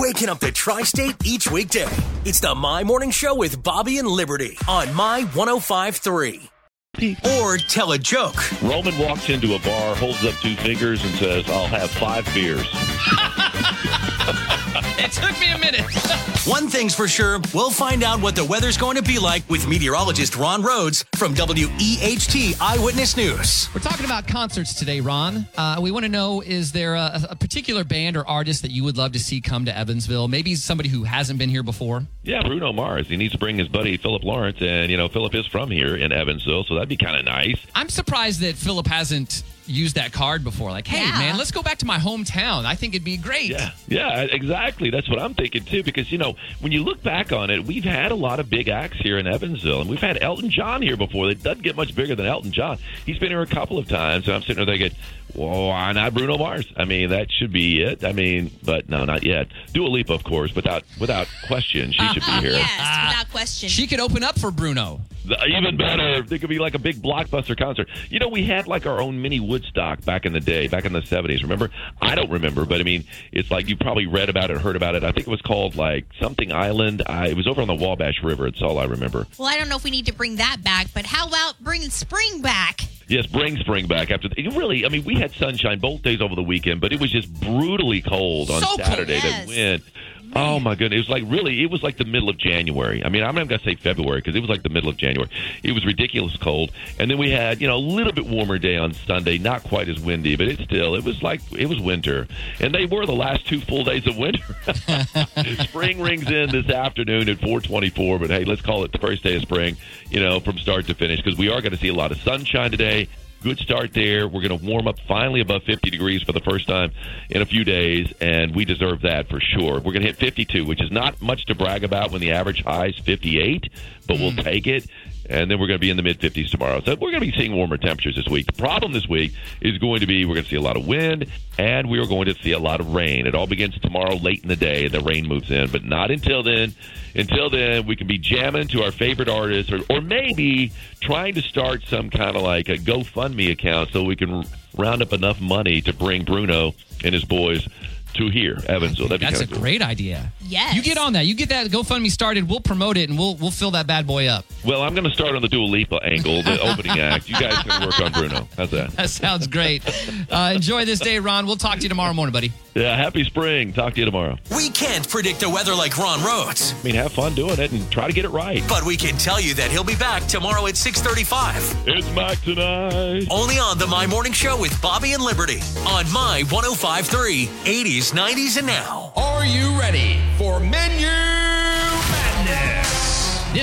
waking up the tri state each weekday. It's the My Morning Show with Bobby and Liberty on My 1053. Or tell a joke. Roman walks into a bar, holds up two fingers, and says, I'll have five beers. It took me a minute. One thing's for sure, we'll find out what the weather's going to be like with meteorologist Ron Rhodes from WEHT Eyewitness News. We're talking about concerts today, Ron. Uh, we want to know is there a, a particular band or artist that you would love to see come to Evansville? Maybe somebody who hasn't been here before? Yeah, Bruno Mars. He needs to bring his buddy Philip Lawrence, and, you know, Philip is from here in Evansville, so that'd be kind of nice. I'm surprised that Philip hasn't used that card before. Like, hey, Yeah. man, let's go back to my hometown. I think it'd be great. Yeah, yeah, exactly. That's what I'm thinking too. Because you know, when you look back on it, we've had a lot of big acts here in Evansville, and we've had Elton John here before. That doesn't get much bigger than Elton John. He's been here a couple of times, and I'm sitting there thinking, well, why not Bruno Mars? I mean, that should be it. I mean, but no, not yet. Dua Lipa, of course, without without question, she should be uh-huh. here. Yes, without question. She could open up for Bruno. Even better, it could be like a big blockbuster concert. You know, we had like our own mini Woodstock back in the day, back in the seventies. Remember? I don't remember, but I mean, it's like you probably read about it, heard about it. I think it was called like something Island. I, it was over on the Wabash River. It's all I remember. well, I don't know if we need to bring that back, but how about bringing spring back? Yes, bring spring back after. The, really, I mean, we had sunshine both days over the weekend, but it was just brutally cold on So. Saturday. Yes. The wind. Oh my goodness! It was like really. It was like the middle of January. I mean, I'm not gonna say February because it was like the middle of January. It was ridiculous cold, and then we had you know a little bit warmer day on Sunday. Not quite as windy, but it still it was like it was winter, and they were the last two full days of winter. spring rings in this afternoon at 4:24, but hey, let's call it the first day of spring. You know, from start to finish because we are going to see a lot of sunshine today. Good start there. We're going to warm up finally above 50 degrees for the first time in a few days, and we deserve that for sure. We're going to hit 52, which is not much to brag about when the average high is 58, but we'll hmm. take it. And then we're going to be in the mid 50s tomorrow. So we're going to be seeing warmer temperatures this week. The problem this week is going to be we're going to see a lot of wind and we are going to see a lot of rain. It all begins tomorrow late in the day. The rain moves in, but not until then. Until then, we can be jamming to our favorite artists or, or maybe trying to start some kind of like a GoFundMe account so we can round up enough money to bring Bruno and his boys to here, Evansville. That'd be That's a cool. great idea. Yes. You get on that. You get that GoFundMe started. We'll promote it and we'll we'll fill that bad boy up. Well, I'm going to start on the Dua Lipa angle, the opening act. You guys can work on Bruno. How's that? That sounds great. Uh, enjoy this day, Ron. We'll talk to you tomorrow morning, buddy. Yeah, happy spring. Talk to you tomorrow. We can't predict the weather like Ron Rhodes, I mean, have fun doing it and try to get it right. but we can tell you that he'll be back tomorrow at 635. It's Mac tonight. Only on the My Morning Show with Bobby and Liberty on My 1053, 80s, 90s, and now you ready for Menu Madness?